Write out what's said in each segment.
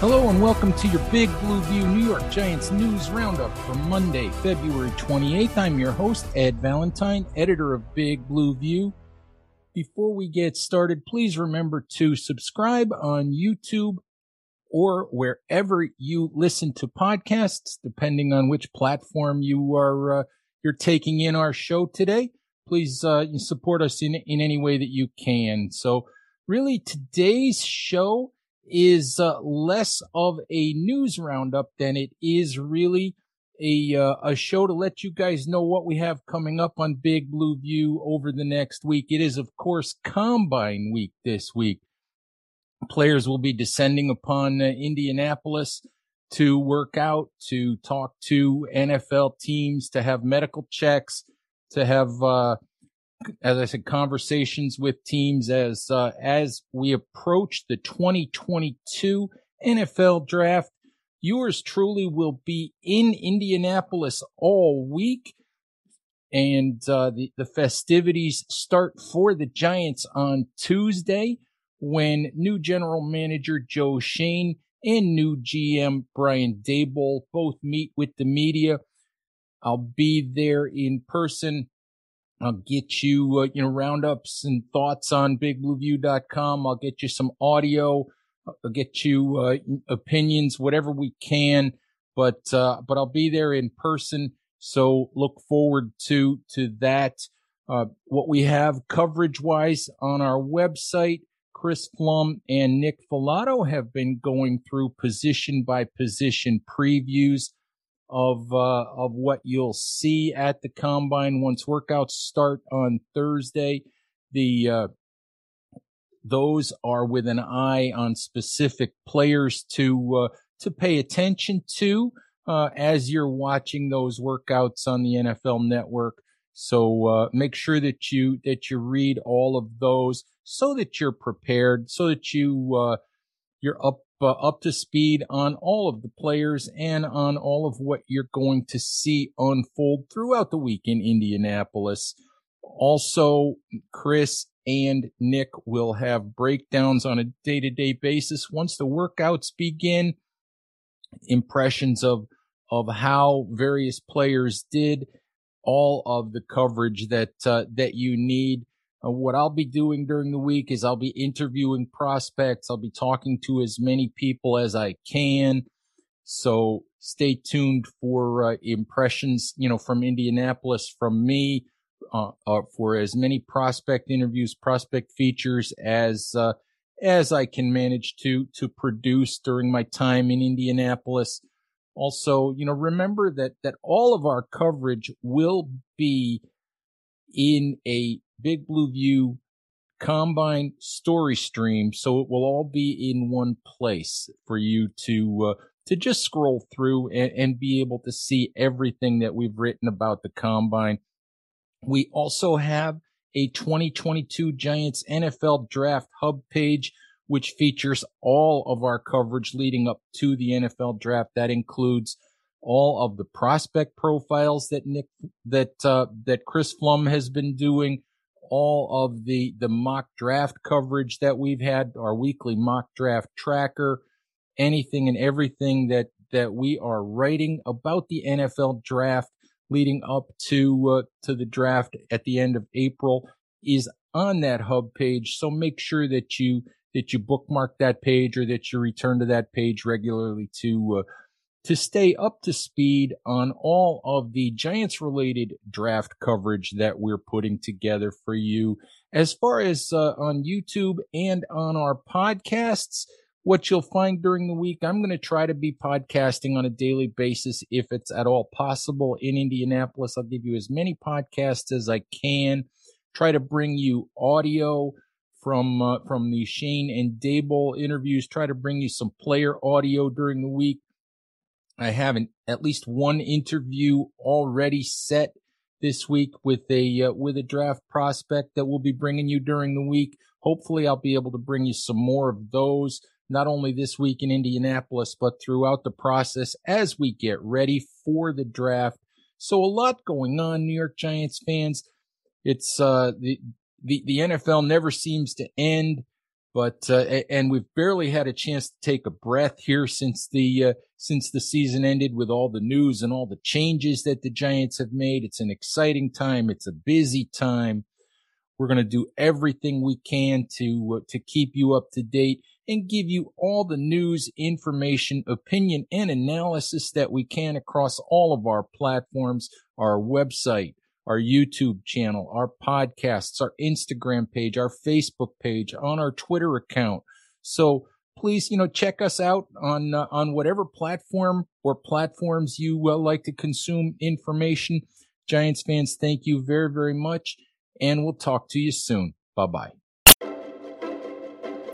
Hello and welcome to your Big Blue View New York Giants news roundup for Monday, February 28th. I'm your host, Ed Valentine, editor of Big Blue View. Before we get started, please remember to subscribe on YouTube or wherever you listen to podcasts, depending on which platform you are uh, you're taking in our show today. Please uh, support us in in any way that you can. So, really, today's show is uh, less of a news roundup than it is really a uh, a show to let you guys know what we have coming up on Big Blue View over the next week. It is of course Combine Week this week. Players will be descending upon uh, Indianapolis to work out, to talk to NFL teams, to have medical checks, to have uh, as I said, conversations with teams as uh, as we approach the 2022 NFL Draft. Yours truly will be in Indianapolis all week, and uh, the the festivities start for the Giants on Tuesday when new general manager Joe Schoen and new GM Brian Daboll both meet with the media. I'll be there in person I'll get you, uh, you know, roundups and thoughts on bigblueview.com. I'll get you some audio. I'll get you uh, opinions, whatever we can. But uh, but I'll be there in person, so look forward to to that. Uh, what we have coverage wise on our website, Chris Pflum and Nick Falato have been going through position by position previews of uh, of what you'll see at the combine once workouts start on Thursday. The uh, those are with an eye on specific players to uh, to pay attention to uh, as you're watching those workouts on the NFL Network. So uh, make sure that you that you read all of those so that you're prepared, so that you uh, you're up uh, up to speed on all of the players and on all of what you're going to see unfold throughout the week in Indianapolis. Also, Chris and Nick will have breakdowns on a day to day basis once the workouts begin, impressions of, of how various players did, all of the coverage that, uh, that you need uh, what I'll be doing during the week is I'll be interviewing prospects. I'll be talking to as many people as I can. So stay tuned for uh, impressions, you know, from Indianapolis from me, uh, uh for as many prospect interviews, prospect features as, uh, as I can manage to, to produce during my time in Indianapolis. Also, you know, remember that, that all of our coverage will be in a Big Blue View combine story stream. So it will all be in one place for you to, uh, to just scroll through and, and be able to see everything that we've written about the combine. We also have a 2022 Giants NFL draft hub page, which features all of our coverage leading up to the NFL draft. That includes all of the prospect profiles that Nick, that, uh, that Chris Pflum has been doing, all of the, the mock draft coverage that we've had, our weekly mock draft tracker, anything and everything that, that we are writing about the NFL draft leading up to, uh, to the draft at the end of April is on that hub page. So make sure that you, that you bookmark that page or that you return to that page regularly to, uh, to stay up to speed on all of the Giants related draft coverage that we're putting together for you. As far as uh, on YouTube and on our podcasts, what you'll find during the week, I'm going to try to be podcasting on a daily basis if it's at all possible in Indianapolis. I'll give you as many podcasts as I can. Try to bring you audio from uh, from the Schoen and Daboll interviews. Try to bring you some player audio during the week. I have an, at least one interview already set this week with a uh, with a draft prospect that we'll be bringing you during the week. Hopefully, I'll be able to bring you some more of those not only this week in Indianapolis, but throughout the process as we get ready for the draft. So a lot going on, New York Giants fans. It's uh, the the the NFL never seems to end, but uh, and we've barely had a chance to take a breath here since the uh, since the season ended with all the news and all the changes that the Giants have made. It's an exciting time. It's a busy time. We're going to do everything we can to uh, to keep you up to date and give you all the news, information, opinion, and analysis that we can across all of our platforms, our website, our YouTube channel, our podcasts, our Instagram page, our Facebook page, on our Twitter account. So please, you know, check us out on uh, on whatever platform or platforms you uh, like to consume information. Giants fans, thank you very, very much, and we'll talk to you soon. Bye bye.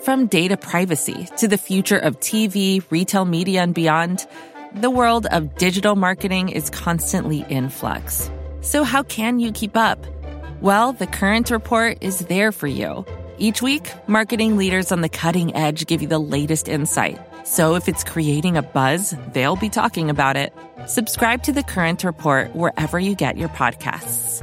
From data privacy to the future of TV, retail media, and beyond, the world of digital marketing is constantly in flux. So, how can you keep up? Well, the Current Report is there for you. Each week, marketing leaders on the cutting edge give you the latest insight. So, if it's creating a buzz, they'll be talking about it. Subscribe to the Current Report wherever you get your podcasts.